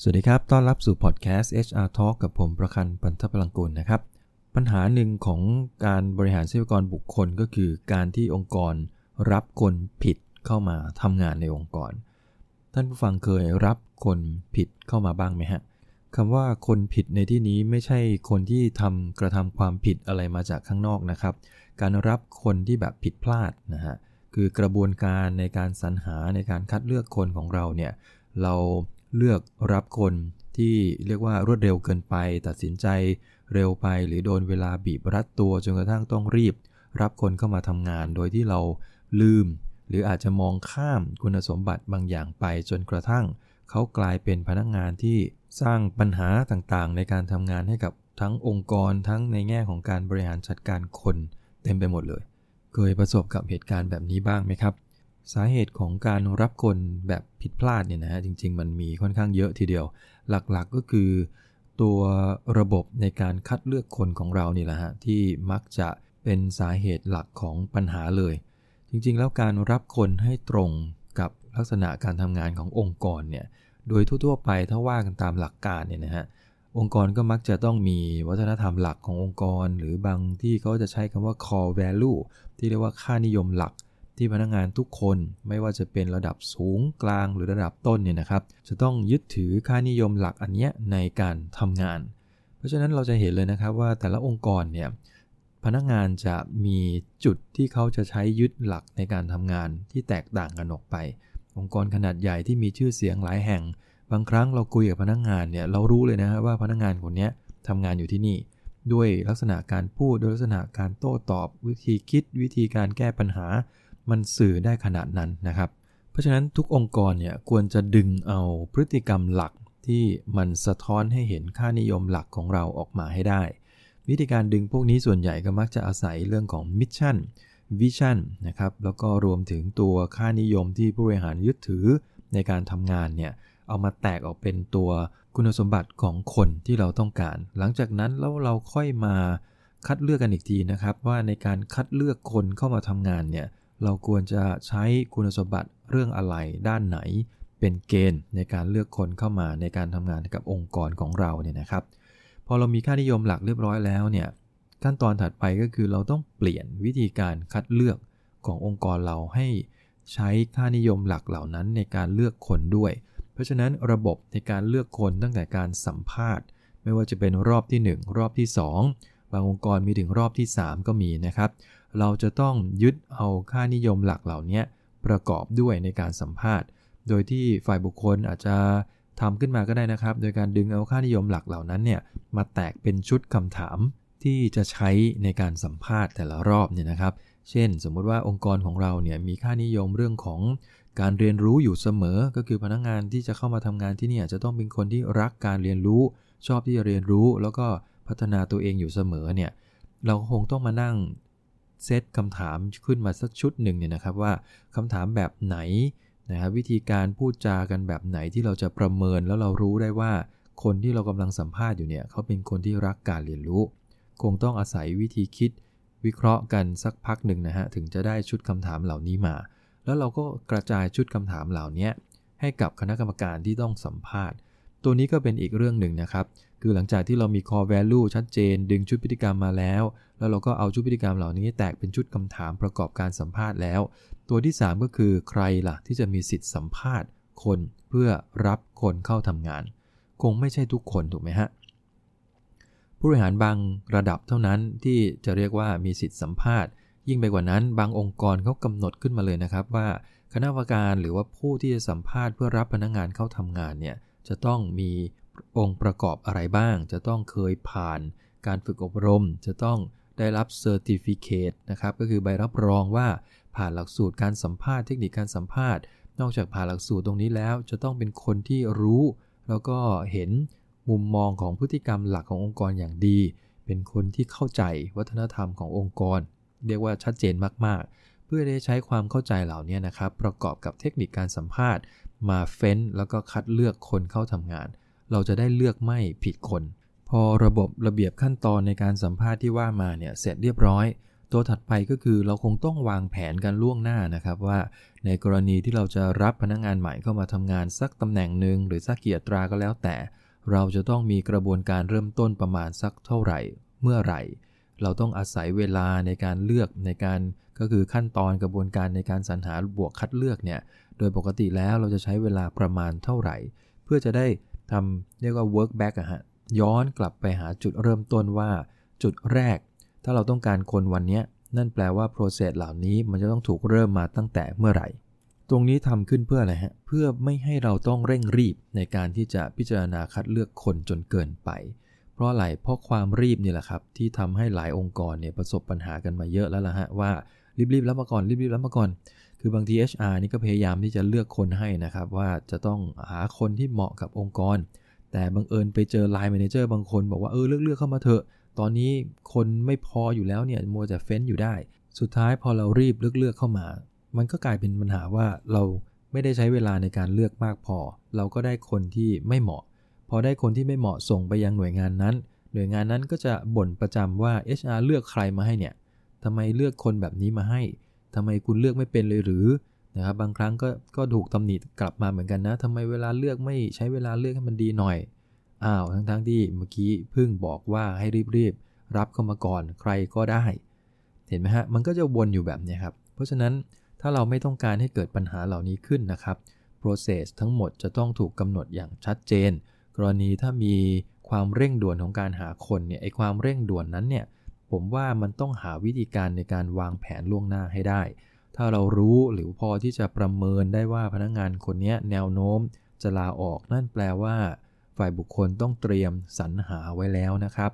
สวัสดีครับ ต้อนรับสู่พอดแคสต์ HR Talk กับผมประคันปันทพลังกุลนะครับ ปัญหาหนึ่งของการบริหารทรัพยากรบุคคลก็คือการที่องค์กรรับคนผิดเข้ามาทำงานในองค์กร ท่านผู้ฟังเคยรับคนผิดเข้ามาบ้างไหมฮะคำว่าคนผิดในที่นี้ไม่ใช่คนที่ทำกระทำความผิดอะไรมาจากข้างนอกนะครับ การรับคนที่แบบผิดพลาดนะฮะคือกระบวนการในการสรรหาในการคัดเลือกคนของเราเนี่ยเรา เลือกรับคนที่เรียกว่ารวดเร็วเกินไป ตัดสินใจเร็วไปหรือโดนเวลาบีบรัดตัวจนกระทั่งต้องรีบ รับคนเข้ามาทำงานโดยที่เราลืม หรืออาจจะมองข้ามคุณสมบัติบางอย่างไป จนกระทั่ง เขากลายเป็นพนักงานที่สร้างปัญหาต่างๆ ในการทำงานให้กับทั้งองค์กรทั้งในแง่ของการบริหารจัดการคนเต็มไปหมดเลย เคยประสบกับเหตุการณ์แบบนี้บ้างไหมครับ สาเหตุของการรับคนแบบผิดพลาดเนี่ยนะฮะจริง ๆ มันมีค่อนข้างเยอะทีเดียว หลักๆก็คือตัวระบบในการคัดเลือกคนของเรานี่แหละฮะที่มักจะเป็นสาเหตุหลักของปัญหาเลย จริงๆ แล้วการรับคนให้ตรงกับลักษณะการทำงานขององค์กรเนี่ยโดยทั่วๆไปถ้าว่ากันตามหลักการเนี่ยนะฮะองค์กรก็มักจะต้องมีวัฒนธรรมหลักขององค์กร หรือบางที่เขาจะใช้คำว่า core value ที่เรียกว่าค่านิยมหลัก ที่พนักงงานทุกคนไม่ว่าจะเป็นระดับสูงกลางหรือระดับต้นเนี่ยนะครับ จะต้องยึดถือค่านิยมหลักอันเนี้ยในการทำงาน เพราะฉะนั้นเราจะเห็นเลยนะครับว่าแต่ละองค์กรเนี่ยพนักงานจะมีจุดที่เขาจะใช้ยึดหลักในการทำงานที่แตกต่างกันออกไป องค์กรขนาดใหญ่ที่มีชื่อเสียงหลายแห่ง บางครั้งเราคุยกับพนักงงานเนี่ยเรารู้เลยนะว่าพนักงงานคนนี้ทำงานอยู่ที่นี่ ด้วยลักษณะการพูดด้วยลักษณะการโต้ตอบ วิธีคิดวิธีการแก้ปัญหา มันสื่อได้ขนาดนั้นนะครับ เพราะฉะนั้นทุกองค์กรเนี่ยควรจะดึงเอาพฤติกรรมหลักที่มันสะท้อนให้เห็นค่านิยมหลักของเราออกมาให้ได้ วิธีการดึงพวกนี้ส่วนใหญ่ก็มักจะอาศัยเรื่องของ mission vision นะครับแล้วก็รวมถึงตัวค่านิยมที่ผู้บริหารยึดถือในการทำงานเนี่ยเอามาแตกออกเป็นตัวคุณสมบัติของคนที่เราต้องการ หลังจากนั้นแล้วเราค่อยมาคัดเลือกกันอีกทีนะครับ ว่าในการคัดเลือกคนเข้ามาทำงานเนี่ย เราควรจะใช้คุณสมบัติเรื่องอะไรด้านไหน เป็นเกณฑ์ในการเลือกคนเข้ามาในการทำงานกับองค์กรของเราเนี่ยนะครับ พอเรามีค่านิยมหลักเรียบร้อยแล้วเนี่ยขั้นตอนถัดไปก็คือเราต้องเปลี่ยนวิธีการคัดเลือกขององค์กรเราให้ใช้ค่านิยมหลักเหล่านั้นในการเลือกคนด้วย เพราะฉะนั้นระบบในการเลือกคนตั้งแต่การสัมภาษณ์ ไม่ว่าจะเป็นรอบที่ 1 รอบที่ 2 บางองค์กรมีถึงรอบที่ 3 ก็มีนะครับ เราจะต้องยึดเอาค่านิยมหลักเหล่านี้ประกอบด้วยในการสัมภาษณ์ โดยที่ฝ่ายบุคคลอาจจะทำขึ้นมาก็ได้นะครับ โดยการดึงเอาค่านิยมหลักเหล่านั้นเนี่ยมาแตกเป็นชุดคำถามที่จะใช้ในการสัมภาษณ์แต่ละรอบเนี่ยนะครับ เช่น สมมุติว่าองค์กรของเราเนี่ยมีค่านิยมเรื่องของการเรียนรู้อยู่เสมอ ก็คือพนักงงานที่จะเข้ามาทำงานที่นี่จะต้องเป็นคนที่รักการเรียนรู้ ชอบที่จะเรียนรู้ แล้วก็พัฒนาตัวเองอยู่เสมอเนี่ย เราคงต้องมานั่ง เซตคำถามขึ้นมาสักชุดหนึ่งเนี่ยนะครับว่าคำถามแบบไหนนะครับวิธีการพูดจากันแบบไหนที่เราจะประเมินแล้วเรารู้ได้ว่า คนที่เรากำลังสัมภาษณ์อยู่เนี่ยเขาเป็นคนที่รักการเรียนรู้ คงต้องอาศัยวิธีคิดวิเคราะห์กันสักพักหนึ่งนะฮะถึงจะได้ชุดคำถามเหล่านี้มา แล้วเราก็กระจายชุดคำถามเหล่านี้ให้กับคณะกรรมการที่ต้องสัมภาษณ์ ตัวนี้ก็เป็นอีกเรื่องหนึ่งนะครับ คือหลังจากที่เรามี core value ชัดเจน ดึงชุดพฤติกรรมมาแล้ว แล้วเราก็เอาชุดพฤติกรรมเหล่านี้แตกเป็นชุดคำถามประกอบการสัมภาษณ์แล้ว ตัวที่ 3 ก็คือใครล่ะที่จะมีสิทธิ์สัมภาษณ์คนเพื่อรับคนเข้าทำงาน คงไม่ใช่ทุกคนถูกไหมฮะผู้บริหารบางระดับเท่านั้นที่จะเรียกว่ามีสิทธิ์สัมภาษณ์ ยิ่งไปกว่านั้น บางองค์กรเขากำหนดขึ้นมาเลยนะครับว่า คณะกรรมการหรือว่าผู้ที่จะสัมภาษณ์เพื่อรับพนักงานเข้าทำงานเนี่ยจะต้องมี องค์ประกอบอะไรบ้าง จะต้องเคยผ่านการฝึกอบรม จะต้องได้รับ certificate นะครับ ก็คือใบรับรองว่าผ่านหลักสูตรการสัมภาษณ์เทคนิคการสัมภาษณ์ นอกจากผ่านหลักสูตรตรงนี้แล้ว จะต้องเป็นคนที่รู้ แล้วก็เห็นมุมมองของพฤติกรรมหลักขององค์กรอย่างดี เป็นคนที่เข้าใจวัฒนธรรมขององค์กร เรียกว่าชัดเจนมาก ๆ เพื่อได้ใช้ความเข้าใจเหล่านี้นะครับ ประกอบกับเทคนิคการสัมภาษณ์ มาเฟ้น แล้วก็คัดเลือกคนเข้าทำงาน เราจะได้เลือกไม่ผิดคน พอระบบระเบียบขั้นตอนในการสัมภาษณ์ที่ว่ามาเนี่ยเสร็จเรียบร้อย ตัวถัดไปก็คือเราคงต้องวางแผนกันล่วงหน้านะครับว่า ในกรณีที่เราจะรับพนักงงานใหม่เข้ามาทำงานสักตำแหน่งหนึ่งหรือสักเกียรตราก็แล้วแต่ เราจะต้องมีกระบวนการเริ่มต้นประมาณสักเท่าไหร่ เมื่อไหร่ เราต้องอาศัยเวลาในการเลือกในการก็คือขั้นตอนกระบวนการในการสรรหาบวกคัดเลือกเนี่ย โดยปกติแล้วเราจะใช้เวลาประมาณเท่าไหร่ เพื่อจะได้ ทำเรียกว่า work back อะฮะย้อนกลับไปหาจุดเริ่มต้นว่า จุดแรก ถ้าเราต้องการคนวันนี้นั่นแปลว่า process เหล่านี้มันจะต้องถูกเริ่มมาตั้งแต่เมื่อไหร่ ตรงนี้ทำขึ้นเพื่ออะไรฮะ เพื่อไม่ให้เราต้องเร่งรีบในการที่จะพิจารณาคัดเลือกคนจนเกินไป เพราะอะไร เพราะความรีบนี่แหละครับ ที่ทำให้หลายองค์กรเนี่ยประสบปัญหากันมาเยอะแล้วล่ะฮะว่ารีบๆแล้วมาก่อนรีบๆแล้วมาก่อน คือบางที HR นี่ก็พยายามที่จะเลือกคนให้นะครับว่าจะต้องหาคนที่เหมาะกับองค์กร แต่บังเอิญไปเจอ line manager บางคนบอกว่าเออเลือกเลือกเข้ามาเถอะ ตอนนี้คนไม่พออยู่แล้วเนี่ยมัวแต่เฟ้นอยู่ได้ สุดท้ายพอเรารีบเลือกเลือกเข้ามา มันก็กลายเป็นปัญหาว่าเราไม่ได้ใช้เวลาในการเลือกมากพอ เราก็ได้คนที่ไม่เหมาะ พอได้คนที่ไม่เหมาะส่งไปยังหน่วยงานนั้น หน่วยงานนั้นก็จะบ่นประจำว่า HR เลือกใครมาให้เนี่ยทำไมเลือกคนแบบนี้มาให้ ทำไมคุณเลือกไม่เป็นเลยหรือนะครับบางครั้งก็ก็ถูกตำหนิกลับมาเหมือนกันนะทำไมเวลาเลือกไม่ใช้เวลาเลือกให้มันดีหน่อยอ้าวทั้งๆทที่เมื่อกี้เพิ่งบอกว่าให้รีบๆรับเข้ามาก่อนใครก็ได้ เห็นไหมฮะมันก็จะวนอยู่แบบนี้ครับเพราะฉะนั้นถ้าเราไม่ต้องการให้เกิดปัญหาเหล่านี้ขึ้นนะครับ process ทั้งหมดจะต้องถูกกำหนดอย่างชัดเจน กรณีถ้ามีความเร่งด่วนของการหาคนเนี่ยไอความเร่งด่วนนั้นเนี่ย ผมว่ามันต้องหาวิธีการในการวางแผนล่วงหน้าให้ได้ ถ้าเรารู้หรือพอที่จะประเมินได้ว่าพนักงงานคนนี้แนวโน้มจะลาออกนั่นแปลว่า ฝ่ายบุคคลต้องเตรียมสรรหาไว้แล้วนะครับ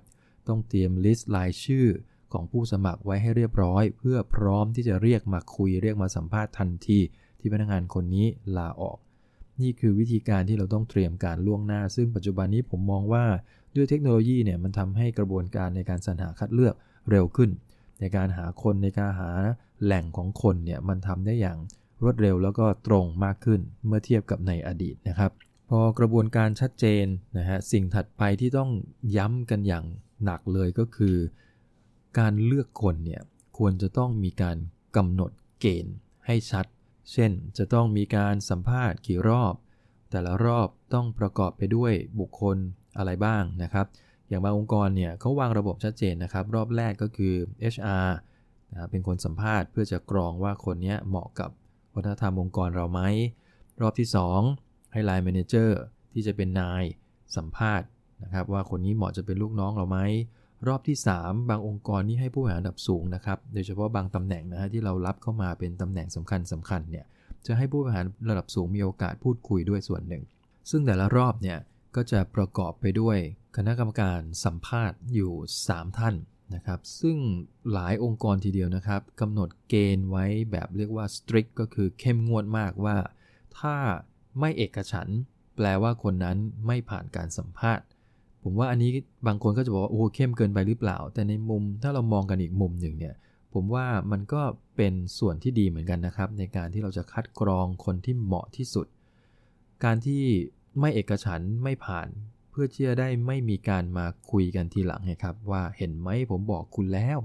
ต้องเตรียมลิสต์รายชื่อของผู้สมัครไว้ให้เรียบร้อย เพื่อพร้อมที่จะเรียกมาคุยเรียกมาสัมภาษณ์ทันทีที่พนักงานคนนี้ลาออก นี่คือวิธีการที่เราต้องเตรียมการล่วงหน้า ซึ่งปัจจุบันนี้ผมมองว่าด้วยเทคโนโลยีเนี่ยมันทำให้กระบวนการในการสรรหาคัดเลือก เร็วขึ้น ในการหาคนในการหาแหล่งของคนเนี่ยมันทำได้อย่างรวดเร็วแล้วก็ตรงมากขึ้นเมื่อเทียบกับในอดีตนะครับ พอกระบวนการชัดเจนนะฮะสิ่งถัดไปที่ต้องย้ำกันอย่างหนักเลยก็คือ การเลือกคนเนี่ยควรจะต้องมีการกำหนดเกณฑ์ให้ชัด เช่นจะต้องมีการสัมภาษณ์กี่รอบ แต่ละรอบต้องประกอบไปด้วยบุคคลอะไรบ้างนะครับ อย่างบางองค์กรเนี่ยเขาวางระบบชัดเจนนะครับ รอบแรกก็คือ HR นะเป็นคนสัมภาษณ์เพื่อจะกรองว่าคนนี้เหมาะกับวัฒนธรรมองค์กรเราไหม รอบที่ 2 ให้ไลน์แมเนเจอร์ที่จะเป็นนายสัมภาษณ์นะครับ ว่าคนนี้เหมาะจะเป็นลูกน้องเราไหม รอบที่ 3 บางองค์กรนี่ให้ผู้บริหารระดับสูงนะครับ โดยเฉพาะบางตำแหน่งนะฮะที่เรารับเข้ามาเป็นตำแหน่งสำคัญสำคัญเนี่ยจะให้ผู้บริหารระดับสูงมีโอกาสพูดคุยด้วยส่วนหนึ่ง ซึ่งแต่ละรอบเนี่ยก็จะประกอบไปด้วย คณะกรรมการสัมภาษณ์อยู่ 3 ท่านนะครับ ซึ่งหลายองค์กรทีเดียวนะครับกำหนดเกณฑ์ไว้แบบเรียกว่า strict ก็คือเข้มงวดมากว่า ถ้าไม่เอกฉันแปลว่าคนนั้นไม่ผ่านการสัมภาษณ์ ผมว่าอันนี้บางคนก็จะบอกว่าโอ้เข้มเกินไปหรือเปล่า แต่ในมุมถ้าเรามองกันอีกมุมหนึ่งเนี่ยผมว่ามันก็เป็นส่วนที่ดีเหมือนกันนะครับ ในการที่เราจะคัดกรองคนที่เหมาะที่สุด การที่ไม่เอกฉันไม่ผ่าน เพื่อที่จะได้ไม่มีการมาคุยกันทีหลังไงครับ ว่าเห็นไหมผมบอกคุณแล้ว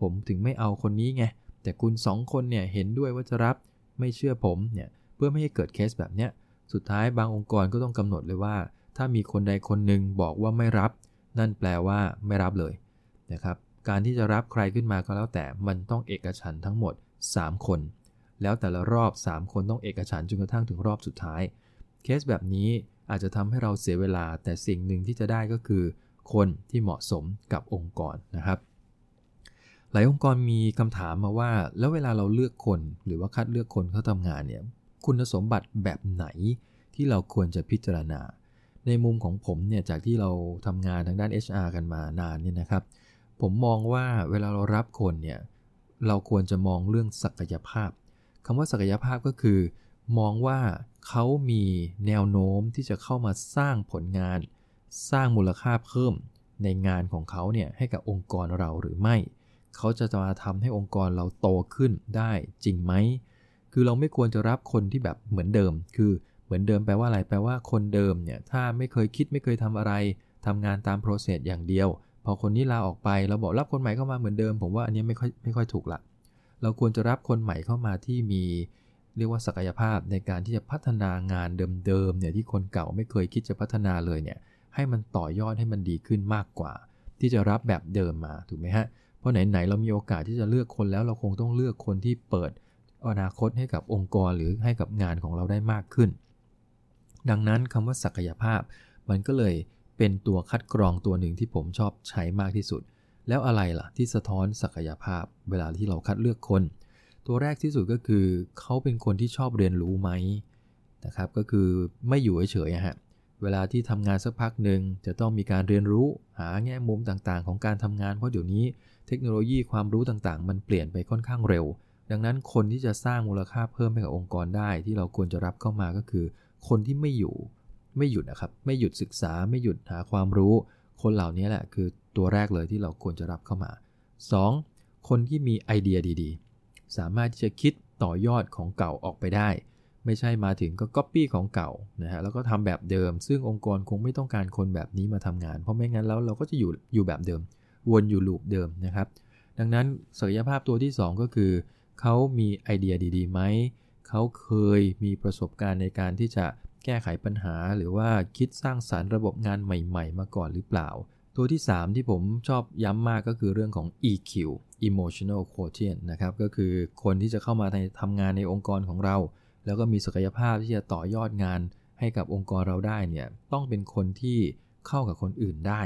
ผมถึงไม่เอาคนนี้ไงแต่คุณสองคนเนี่ยเห็นด้วยว่าจะรับไม่เชื่อผมเนี่ยเพื่อไม่ให้เกิดเคสแบบเนี้ยสุดท้ายบางองค์กรก็ต้องกำหนดเลยว่า ถ้ามีคนใดคนหนึ่งบอกว่าไม่รับ นั่นแปลว่าไม่รับเลยนะครับการที่จะรับใครขึ้นมาก็แล้วแต่มันต้องเอกฉันทั้งหมด 3 คน แล้วแต่ละรอบ 3 คนต้องเอกฉันจนกระทั่งถึงรอบสุดท้าย เคสแบบนี้ อาจจะทำให้เราเสียเวลา แต่สิ่งหนึ่งที่จะได้ก็คือ คนที่เหมาะสมกับองค์กรนะครับ หลายองค์กรมีคำถามมาว่า แล้วเวลาเราเลือกคน หรือว่าคัดเลือกคนเข้าทำงานเนี่ยคุณสมบัติแบบไหนที่เราควรจะพิจารณา ในมุมของผมเนี่ยจากที่เราทำงานทางด้าน HR กันมานานเนี่ยนะครับ ผมมองว่าเวลาเรารับคนเนี่ยเราควรจะมองเรื่องศักยภาพคำว่าศักยภาพก็คือ มองว่า เขามีแนวโน้มที่จะเข้ามาสร้างผลงาน สร้างมูลค่าเพิ่มในงานของเขาเนี่ยให้กับองค์กรเราหรือไม่ เขาจะมาทำให้องค์กรเราโตขึ้นได้จริงไหม คือเราไม่ควรจะรับคนที่แบบเหมือนเดิม คือเหมือนเดิมแปลว่าอะไร แปลว่าคนเดิมเนี่ยถ้าไม่เคยคิดไม่เคยทำอะไรทำงานตามโปรเซสอย่างเดียว พอคนนี้ลาออกไปเราบอกรับคนใหม่เข้ามาเหมือนเดิม ผมว่าอันนี้ไม่ค่อยไม่ค่อยถูกละ เราควรจะรับคนใหม่เข้ามาที่มี เรียกว่าศักยภาพในการที่จะพัฒนางานเดิมๆเนี่ยที่คนเก่าไม่เคยคิดจะพัฒนาเลยเนี่ยให้มันต่อยอดให้มันดีขึ้นมากกว่า ที่จะรับแบบเดิมมาถูกไหมฮะเพราะไหนๆเรามีโอกาสที่จะเลือกคนแล้วเราคงต้องเลือกคนที่เปิดอนาคตให้กับองค์กรหรือให้กับงานของเราได้มากขึ้น ดังนั้นคำว่าศักยภาพ มันก็เลยเป็นตัวคัดกรองตัวหนึ่งที่ผมชอบใช้มากที่สุด แล้วอะไรล่ะที่สะท้อนศักยภาพ เวลาที่เราคัดเลือกคน ตัวแรกที่สุดก็คือเขาเป็นคนที่ชอบเรียนรู้ไหมนะครับก็คือไม่อยู่เฉยๆฮะเวลาที่ทำงานสักพักหนึ่งจะต้องมีการเรียนรู้หาแง่มุมต่างๆ ของการทำงานเพราะเดี๋ยวนี้เทคโนโลยีความรู้ต่างๆ มันเปลี่ยนไปค่อนข้างเร็ว ดังนั้นคนที่จะสร้างมูลค่าเพิ่มให้กับองค์กรได้ ที่เราควรจะรับเข้ามาก็คือ คนที่ไม่อยู่ไม่หยุดนะครับไม่หยุดศึกษาไม่หยุดหาความรู้ คนเหล่านี้แหละคือตัวแรกเลยที่เราควรจะรับเข้ามา 2. คนที่มีไอเดียดีๆ สามารถที่จะคิดต่อยอดของเก่าออกไปได้ ไม่ใช่มาถึงก็ก๊อปปี้ของเก่านะฮะแล้วก็ทำแบบเดิม ซึ่งองค์กรคงไม่ต้องการคนแบบนี้มาทำงาน เพราะไม่งั้นแล้วเราก็จะอยู่อยู่แบบเดิม วนอยู่ลูปเดิมนะครับ ดังนั้นศักยภาพตัวที่ 2 ก็คือเขามีไอเดียดีๆไหมเขาเคยมีประสบการณ์ในการที่จะแก้ไขปัญหา หรือว่าคิดสร้างสารรค์ระบบงานใหม่ ๆ มาก่อนหรือเปล่า ตัวที่ 3 ที่ผมชอบย้ำมากก็คือเรื่องของ EQ emotional quotient นะครับ ก็คือคนที่จะเข้ามาในทำงานในองค์กรของเรา แล้วก็มีศักยภาพที่จะต่อยอดงานให้กับองค์กรเราได้เนี่ย ต้องเป็นคนที่เข้ากับคนอื่นได้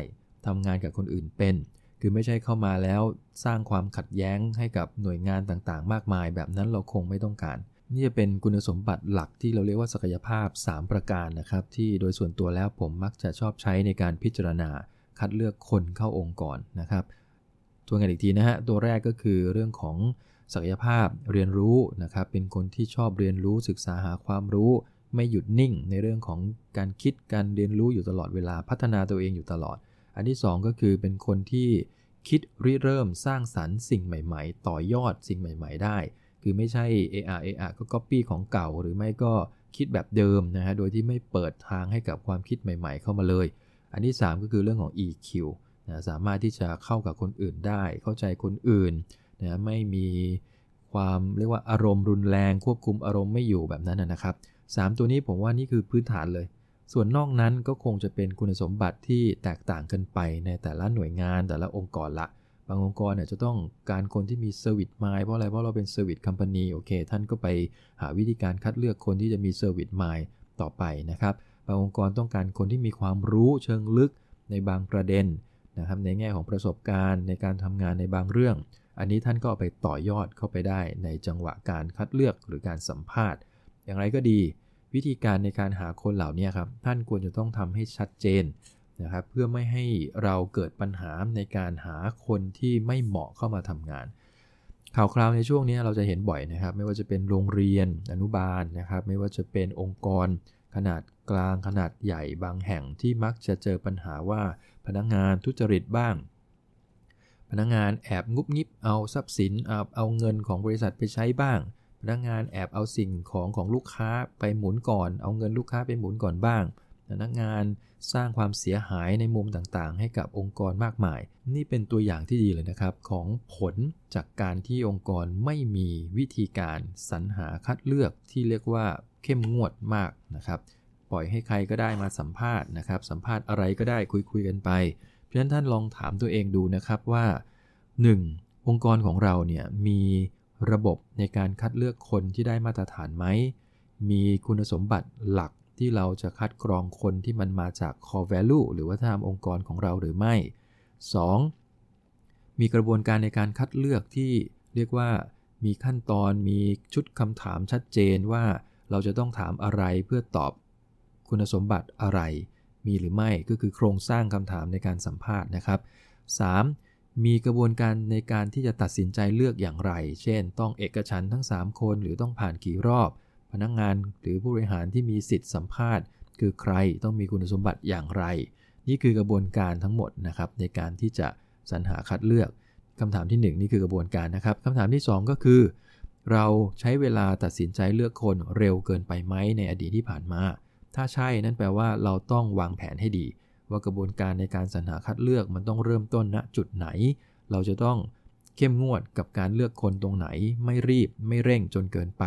ทำงานกับคนอื่นเป็น คือไม่ใช่เข้ามาแล้วสร้างความขัดแย้งให้กับหน่วยงานต่างๆ มากมาย แบบนั้นเราคงไม่ต้องการ นี่จะเป็นคุณสมบัติหลักที่เราเรียกว่าศักยภาพ 3 ประการนะครับ ที่โดยส่วนตัวแล้วผมมักจะชอบใช้ในการพิจารณา คัดเลือกคนเข้าองค์กรนะครับตัวงานอีกทีนะฮะตัวแรกก็คือเรื่องของศักยภาพเรียนรู้นะครับ เป็นคนที่ชอบเรียนรู้ศึกษาหาความรู้ ไม่หยุดนิ่งในเรื่องของการคิดการเรียนรู้อยู่ตลอดเวลาพัฒนาตัวเองอยู่ตลอด อันที่ 2 ก็คือเป็นคนที่คิดริเริ่มสร้างสรรค์สิ่งใหม่ ๆ ต่อยอดสิ่งใหม่ ๆ ได้ คือไม่ใช่ AR AR ก็ Copy ของเก่า หรือไม่ก็คิดแบบเดิมนะฮะโดยที่ไม่เปิดทางให้กับความคิดใหม่ ๆ เข้ามาเลย อันที่ 3 ก็คือเรื่องของ EQ นะสามารถที่จะเข้ากับคนอื่นได้ เข้าใจคนอื่นนะไม่มีความเรียกว่าอารมณ์รุนแรงควบคุมอารมณ์ไม่อยู่แบบนั้นนะครับ 3 ตัวนี้ผมว่านี่คือพื้นฐานเลย ส่วนนอกนั้นก็คงจะเป็นคุณสมบัติที่แตกต่างกันไปในแต่ละหน่วยงานแต่ละองค์กรละ บางองค์กรเนี่ยจะต้องการคนที่มี service mind เพราะอะไร เพราะเราเป็น service company โอเค ท่านก็ไปหาวิธีการคัดเลือกคนที่จะมี service mindต่อไปนะครับ บางองค์กรต้องการคนที่มีความรู้เชิงลึกในบางประเด็นนะครับในแง่ของประสบการณ์ในการทำงานในบางเรื่อง อันนี้ท่านก็ไปต่อยอดเข้าไปได้ในจังหวะการคัดเลือกหรือการสัมภาษณ์ อย่างไรก็ดี วิธีการในการหาคนเหล่านี้ครับท่านควรจะต้องทำให้ชัดเจนนะครับเพื่อไม่ให้เราเกิดปัญหาในการหาคนที่ไม่เหมาะเข้ามาทำงาน ข่าวคราวในช่วงนี้เราจะเห็นบ่อยนะครับ ไม่ว่าจะเป็นโรงเรียนอนุบาลนะครับ ไม่ว่าจะเป็นองค์กร ขนาดกลางขนาดใหญ่บางแห่งที่มักจะเจอปัญหาว่าพนักงงานทุจริตบ้าง พนักงงานแอบงุบงิบเอาทรัพย์สินเอาเอาเงินของบริษัทไปใช้บ้าง พนักงงานแอบเอาสิ่งของของลูกค้าไปหมุนก่อน เอาเงินลูกค้าไปหมุนก่อนบ้าง พนักงาน สร้างความเสียหายในมุมต่างๆ ให้กับองค์กรมากมาย นี่เป็นตัวอย่างที่ดีเลยนะครับ ของผลจากการที่องค์กรไม่มีวิธีการสรรหาคัดเลือกที่เรียกว่าเข้มงวดมากนะครับปล่อยให้ใครก็ได้มาสัมภาษณ์นะครับ สัมภาษณ์อะไรก็ได้คุยๆกันไป เพราะฉะนั้นท่านลองถามตัวเองดูนะครับว่า 1. องค์กรของเราเนี่ยมีระบบในการคัดเลือกคนที่ได้มาตรฐานไหม มีคุณสมบัติหลัก ที่เราจะคัดกรองคนที่มันมาจาก core value หรือว่าทำองค์กรของเราหรือไม่ 2. มีกระบวนการในการคัดเลือกที่เรียกว่ามีขั้นตอนมีชุดคำถามชัดเจนว่าเราจะต้องถามอะไรเพื่อตอบคุณสมบัติอะไร มีหรือไม่ก็คือโครงสร้างคำถามในการสัมภาษณ์นะครับ 3. มีกระบวนการในการที่จะตัดสินใจเลือกอย่างไร เช่น ต้องเอกฉันทั้ง 3 คนหรือต้องผ่านกี่รอบ พนักงงานหรือผู้บริหารที่มีสิทธิ์สัมภาษณ์ คือใครต้องมีคุณสมบัติอย่างไร นี่คือกระบวนการทั้งหมดนะครับในการที่จะสรรหาคัดเลือกคำถามที่ 1 นี่คือกระบวนการนะครับคำถามที่ 2 ก็คือ เราใช้เวลาตัดสินใจเลือกคนเร็วเกินไปไหมในอดีตที่ผ่านมา ถ้าใช่นั่นแปลว่าเราต้องวางแผนให้ดี ว่ากระบวนการในการสรรหาคัดเลือกมันต้องเริ่มต้นณจุดไหน เราจะต้องเข้มงวดกับการเลือกคนตรงไหน ไม่รีบไม่เร่งจนเกินไป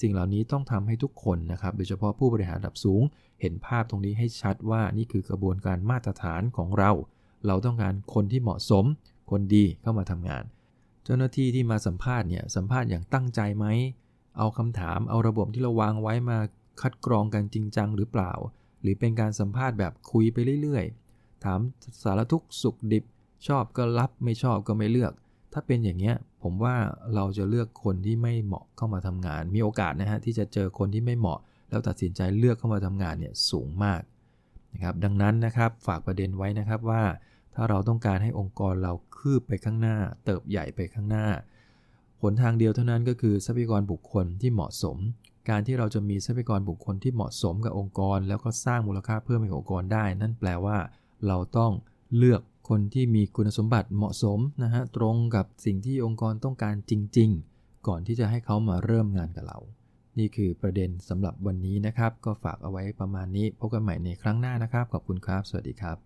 สิ่งเหล่านี้ต้องทำให้ทุกคนนะครับ โดยเฉพาะผู้บริหารระดับสูง เห็นภาพตรงนี้ให้ชัดว่านี่คือกระบวนการมาตรฐานของเรา เราต้องการคนที่เหมาะสม คนดีเข้ามาทำงาน เจ้าหน้าที่ที่มาสัมภาษณ์เนี่ยสัมภาษณ์อย่างตั้งใจไหม เอาคำถามเอาระบบที่เราวางไว้มาคัดกรองกันจริงจังหรือเปล่า หรือเป็นการสัมภาษณ์แบบคุยไปเรื่อยๆ ถามสารทุกสุขดิบ ชอบก็รับไม่ชอบก็ไม่เลือก ถ้าเป็นอย่างเงี้ยผมว่าเราจะเลือกคนที่ไม่เหมาะเข้ามาทำงาน มีโอกาสนะฮะที่จะเจอคนที่ไม่เหมาะ แล้วตัดสินใจเลือกเข้ามาทำงานเนี่ยสูงมากนะครับดังนั้นนะครับฝากประเด็นไว้นะครับว่า ถ้าเราต้องการให้องค์กรเราคืบไปข้างหน้า เติบใหญ่ไปข้างหน้าหนทางเดียวเท่านั้นก็คือทรัพยากรบุคคลที่เหมาะสม การที่เราจะมีทรัพยากรบุคคลที่เหมาะสมกับองค์กร แล้วก็สร้างมูลค่าเพิ่มให้องค์กรได้ นั่นแปลว่า เราต้องเลือก คนที่มีคุณสมบัติเหมาะสมนะฮะตรงกับสิ่งที่องค์กรต้องการจริง ๆ ก่อนที่จะให้เขามาเริ่มงานกับเรา นี่คือประเด็นสำหรับวันนี้นะครับ ก็ฝากเอาไว้ประมาณนี้พบกันใหม่ในครั้งหน้านะครับ ขอบคุณครับ สวัสดีครับ